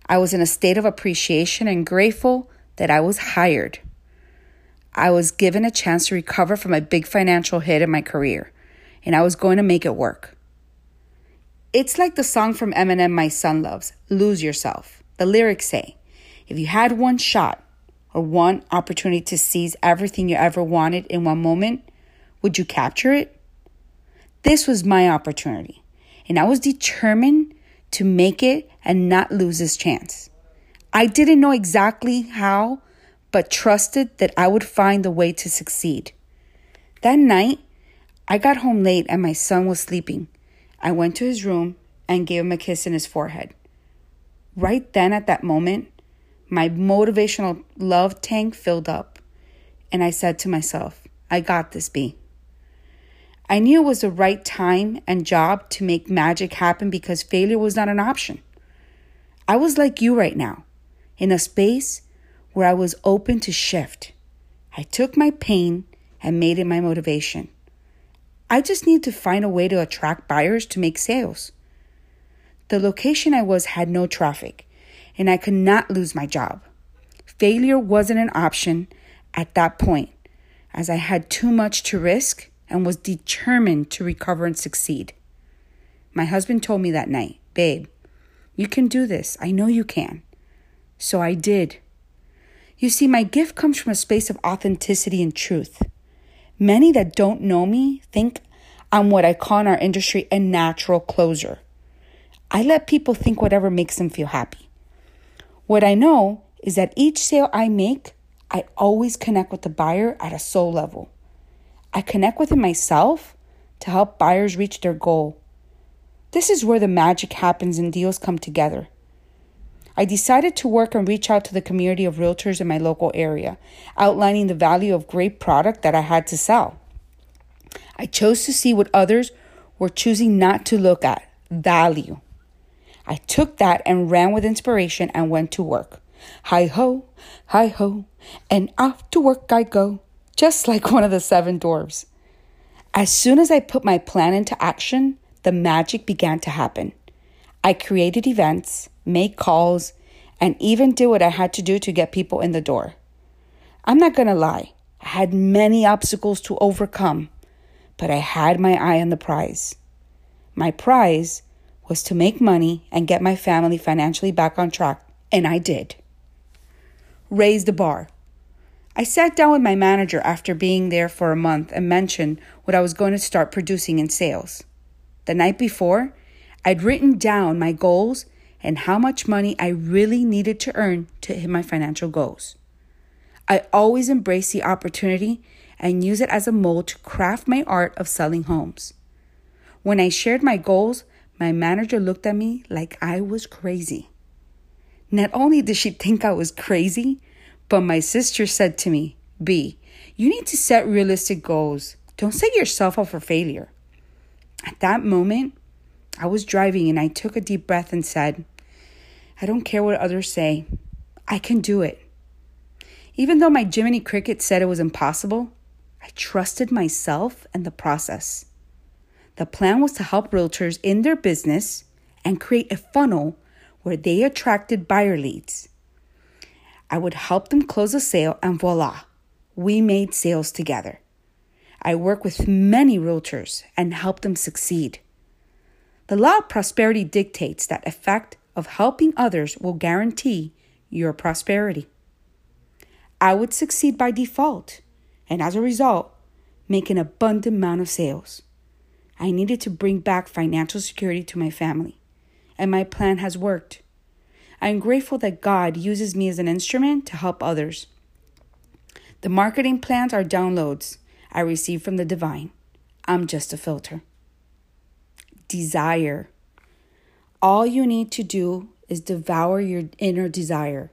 I was in a state of appreciation and grateful that I was hired. I was given a chance to recover from a big financial hit in my career, and I was going to make it work. It's like the song from Eminem my son loves, Lose Yourself. The lyrics say, If you had one shot or one opportunity to seize everything you ever wanted in one moment, would you capture it? This was my opportunity, and I was determined to make it and not lose this chance. I didn't know exactly how, but trusted that I would find the way to succeed. That night, I got home late and my son was sleeping. I went to his room and gave him a kiss in his forehead. Right then, at that moment, my motivational love tank filled up, and I said to myself, I got this, B. I knew it was the right time and job to make magic happen because failure was not an option. I was like you right now, in a space where I was open to shift. I took my pain and made it my motivation. I just need to find a way to attract buyers to make sales. The location I was had no traffic, and I could not lose my job. Failure wasn't an option at that point, as I had too much to risk and was determined to recover and succeed. My husband told me that night, Babe, you can do this. I know you can. So I did. You see, my gift comes from a space of authenticity and truth. Many that don't know me think I'm what I call in our industry a natural closer. I let people think whatever makes them feel happy. What I know is that each sale I make, I always connect with the buyer at a soul level. I connect with it myself to help buyers reach their goal. This is where the magic happens and deals come together. I decided to work and reach out to the community of realtors in my local area, outlining the value of great product that I had to sell. I chose to see what others were choosing not to look at value. I took that and ran with inspiration and went to work. Hi ho, hi ho, and off to work I go just like one of the seven dwarves. As soon as I put my plan into action, the magic began to happen. I created events, made calls, and even do what I had to do to get people in the door. I'm not going to lie, I had many obstacles to overcome, but I had my eye on the prize. My prize was to make money and get my family financially back on track And I did. Raise the bar. I sat down with my manager after being there for a month and mentioned what I was going to start producing in sales. The night before, I'd written down my goals and how much money I really needed to earn to hit my financial goals. I always embrace the opportunity and use it as a mold to craft my art of selling homes. When I shared my goals, my manager looked at me like I was crazy. Not only did she think I was crazy, but my sister said to me, B, you need to set realistic goals. Don't set yourself up for failure. At that moment, I was driving and I took a deep breath and said, I don't care what others say. I can do it. Even though my Jiminy Cricket said it was impossible, I trusted myself and the process. The plan was to help realtors in their business and create a funnel where they attracted buyer leads. I would help them close a sale, and voila, we made sales together. I work with many realtors and help them succeed. The law of prosperity dictates that effect of helping others will guarantee your prosperity. I would succeed by default, and as a result, make an abundant amount of sales. I needed to bring back financial security to my family, and my plan has worked. I am grateful that God uses me as an instrument to help others. The marketing plans are downloads I receive from the divine. I'm just a filter. Desire. All you need to do is devour your inner desire.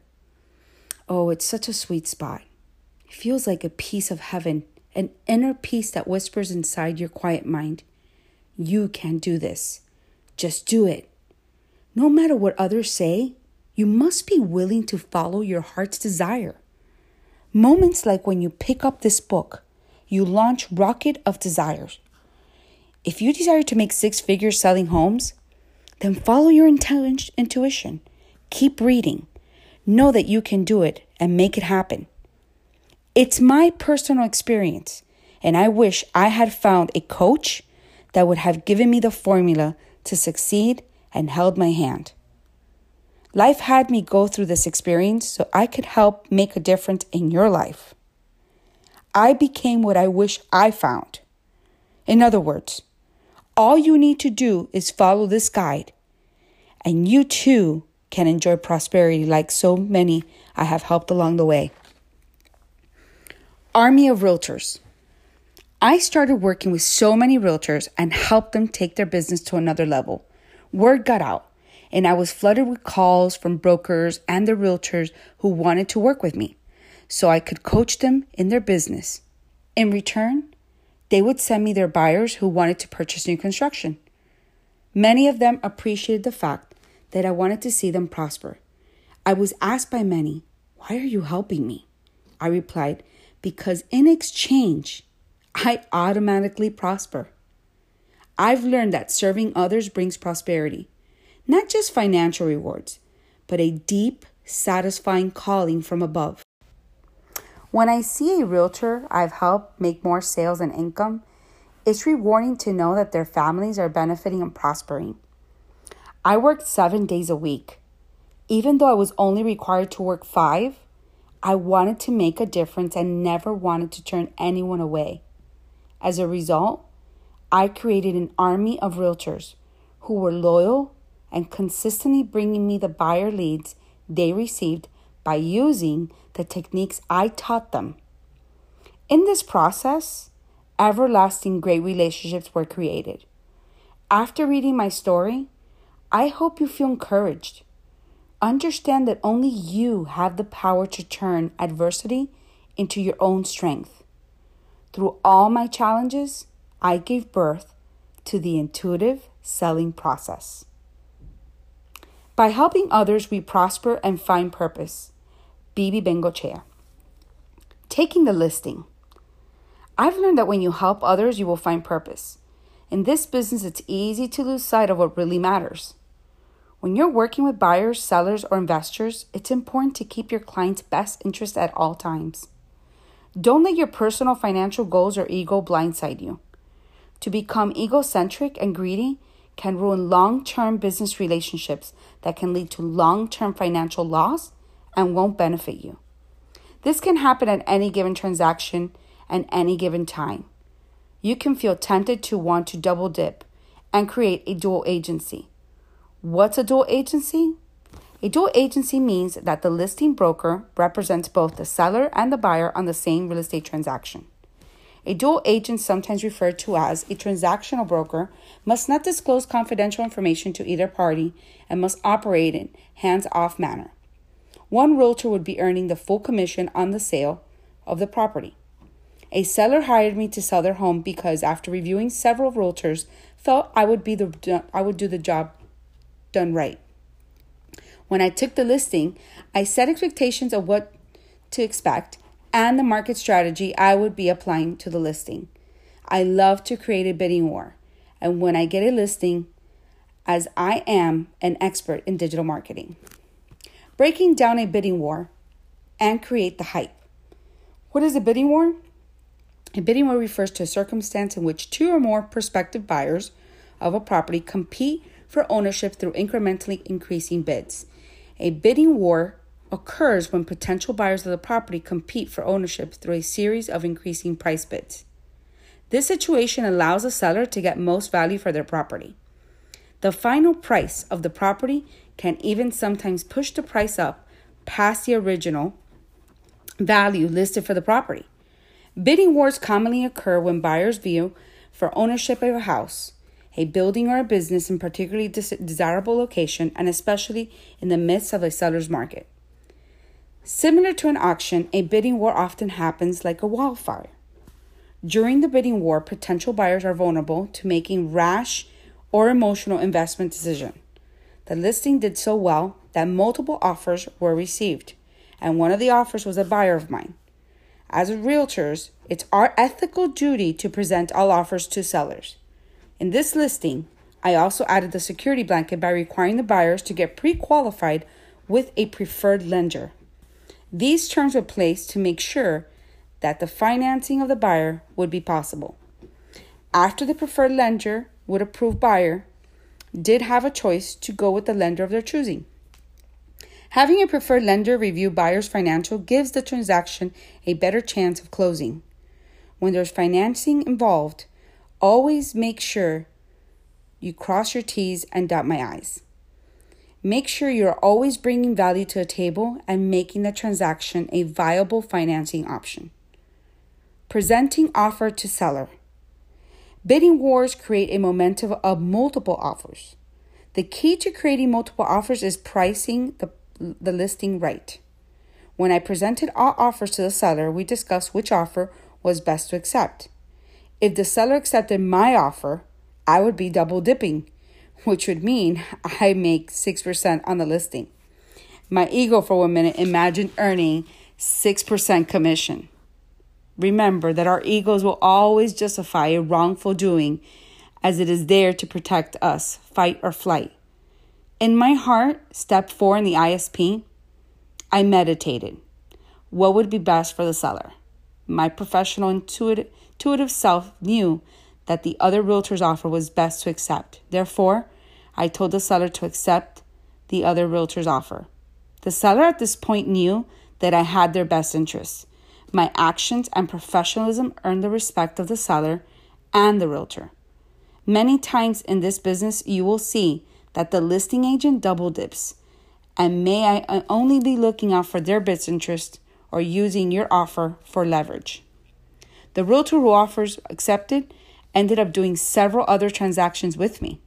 Oh, it's such a sweet spot. It feels like a piece of heaven, an inner peace that whispers inside your quiet mind. You can do this. Just do it. No matter what others say, you must be willing to follow your heart's desire. Moments like when you pick up this book, you launch Rocket of Desires. If you desire to make six figures selling homes, then follow your intuition. Keep reading. Know that you can do it and make it happen. It's my personal experience, and I wish I had found a coach that would have given me the formula to succeed and held my hand. Life had me go through this experience so I could help make a difference in your life. I became what I wish I found. In other words, all you need to do is follow this guide, and you too can enjoy prosperity like so many I have helped along the way. Army of Realtors. I started working with so many realtors and helped them take their business to another level. Word got out and I was flooded with calls from brokers and the realtors who wanted to work with me so I could coach them in their business. In return, they would send me their buyers who wanted to purchase new construction. Many of them appreciated the fact that I wanted to see them prosper. I was asked by many, Why are you helping me? I replied, Because in exchange, I automatically prosper. I've learned that serving others brings prosperity not just financial rewards, but a deep, satisfying calling from above. When I see a realtor I've helped make more sales and income, it's rewarding to know that their families are benefiting and prospering. I worked seven days a week. Even though I was only required to work five, I wanted to make a difference and never wanted to turn anyone away. As a result, I created an army of realtors who were loyal and consistently bringing me the buyer leads they received by using the techniques I taught them. In this process, everlasting great relationships were created. After reading my story, I hope you feel encouraged. Understand that only you have the power to turn adversity into your own strength. Through all my challenges, I gave birth to the intuitive selling process. By helping others, we prosper and find purpose. Bibi Bengochea. Taking the listing. I've learned that when you help others, you will find purpose. In this business, it's easy to lose sight of what really matters. When you're working with buyers, sellers, or investors, it's important to keep your client's best interest at all times. Don't let your personal financial goals or ego blindside you. To become egocentric and greedy can ruin long term business relationships that can lead to long term financial loss and won't benefit you. This can happen at any given transaction and any given time. You can feel tempted to want to double dip and create a dual agency. What's a dual agency? A dual agency means that the listing broker represents both the seller and the buyer on the same real estate transaction. A dual agent, sometimes referred to as a transactional broker, must not disclose confidential information to either party and must operate in hands off manner. One realtor would be earning the full commission on the sale of the property. A seller hired me to sell their home because after reviewing several realtors felt I would be the I would do the job done right. When I took the listing, I set expectations of what to expect and the market strategy I would be applying to the listing. I love to create a bidding war, and when I get a listing, as I am an expert in digital marketing, breaking down a bidding war and create the hype. What is a bidding war? A bidding war refers to a circumstance in which two or more prospective buyers of a property compete for ownership through incrementally increasing bids. A bidding war occurs when potential buyers of the property compete for ownership through a series of increasing price bids. This situation allows the seller to get most value for their property. The final price of the property can even sometimes push the price up past the original value listed for the property. Bidding wars commonly occur when buyers view for ownership of a house, a building, or a business in particularly desirable location, and especially in the midst of a seller's market. Similar to an auction, a bidding war often happens like a wildfire. During the bidding war, potential buyers are vulnerable to making rash or emotional investment decisions. The listing did so well that multiple offers were received, and one of the offers was a buyer of mine. As realtors, it's our ethical duty to present all offers to sellers. In this listing, I also added the security blanket by requiring the buyers to get pre qualified with a preferred lender. These terms were placed to make sure that the financing of the buyer would be possible. After the preferred lender would approve buyer did have a choice to go with the lender of their choosing. Having a preferred lender review buyer's financial gives the transaction a better chance of closing. When there's financing involved, always make sure you cross your T's and dot my I's. Make sure you're always bringing value to the table and making the transaction a viable financing option. Presenting offer to seller. Bidding wars create a momentum of multiple offers. The key to creating multiple offers is pricing the, the listing right. When I presented all offers to the seller, we discussed which offer was best to accept. If the seller accepted my offer, I would be double dipping which would mean I make 6% on the listing. My ego for one minute imagined earning 6% commission. Remember that our egos will always justify a wrongful doing as it is there to protect us, fight or flight. In my heart, step four in the ISP, I meditated. What would be best for the seller? My professional intuitive, intuitive self knew that the other realtor's offer was best to accept. Therefore, I told the seller to accept the other realtor's offer. The seller at this point knew that I had their best interests. My actions and professionalism earned the respect of the seller and the realtor. Many times in this business, you will see that the listing agent double dips. And may I only be looking out for their best interest or using your offer for leverage. The realtor who offers accepted ended up doing several other transactions with me.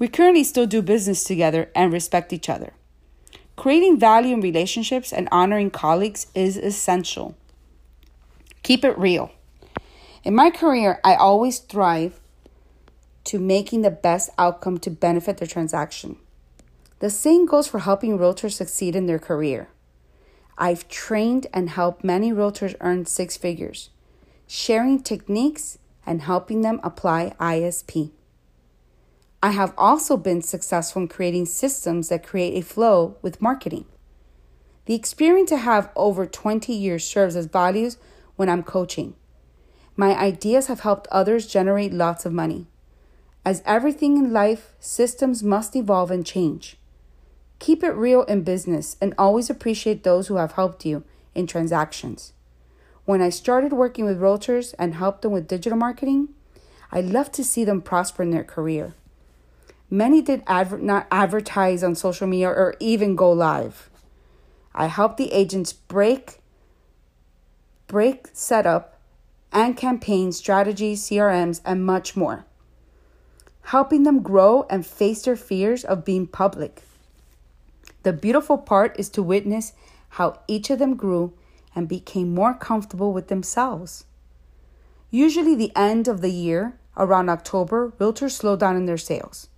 We currently still do business together and respect each other. Creating value in relationships and honoring colleagues is essential. Keep it real. In my career, I always thrive to making the best outcome to benefit the transaction. The same goes for helping realtors succeed in their career. I've trained and helped many realtors earn six figures, sharing techniques and helping them apply ISP. I have also been successful in creating systems that create a flow with marketing. The experience I have over 20 years serves as values when I'm coaching. My ideas have helped others generate lots of money. As everything in life, systems must evolve and change. Keep it real in business and always appreciate those who have helped you in transactions. When I started working with realtors and helped them with digital marketing, I loved to see them prosper in their career. Many did adver- not advertise on social media or even go live. I helped the agents break break setup and campaign strategies, CRMs, and much more. Helping them grow and face their fears of being public. The beautiful part is to witness how each of them grew and became more comfortable with themselves. Usually, the end of the year, around October, realtors slow down in their sales.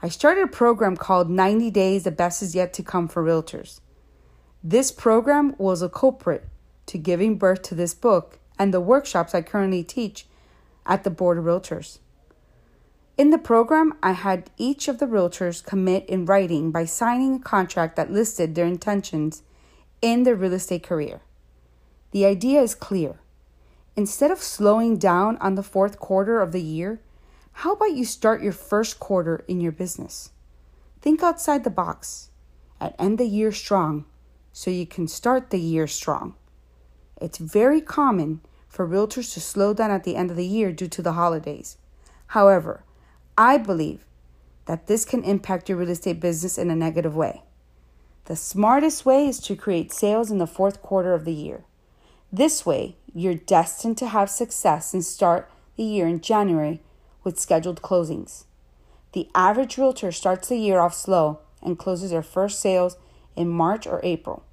I started a program called 90 Days The Best Is Yet to Come for Realtors. This program was a culprit to giving birth to this book and the workshops I currently teach at the Board of Realtors. In the program, I had each of the realtors commit in writing by signing a contract that listed their intentions in their real estate career. The idea is clear. Instead of slowing down on the fourth quarter of the year, how about you start your first quarter in your business? Think outside the box and end the year strong so you can start the year strong. It's very common for realtors to slow down at the end of the year due to the holidays. However, I believe that this can impact your real estate business in a negative way. The smartest way is to create sales in the fourth quarter of the year. This way, you're destined to have success and start the year in January with scheduled closings. The average realtor starts the year off slow and closes their first sales in March or April.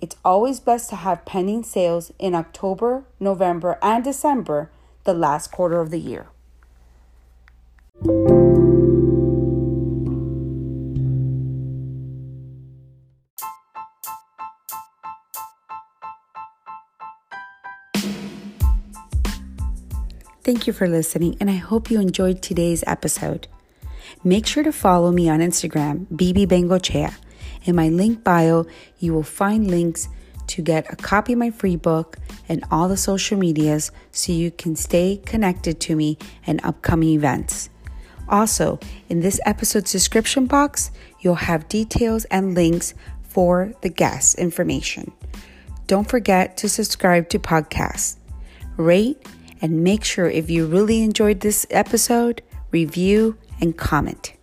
It's always best to have pending sales in October, November, and December, the last quarter of the year. Thank you for listening, and I hope you enjoyed today's episode. Make sure to follow me on Instagram, Bibi Bengochea. In my link bio, you will find links to get a copy of my free book and all the social medias so you can stay connected to me and upcoming events. Also, in this episode's description box, you'll have details and links for the guest information. Don't forget to subscribe to podcasts, rate, and make sure if you really enjoyed this episode, review and comment.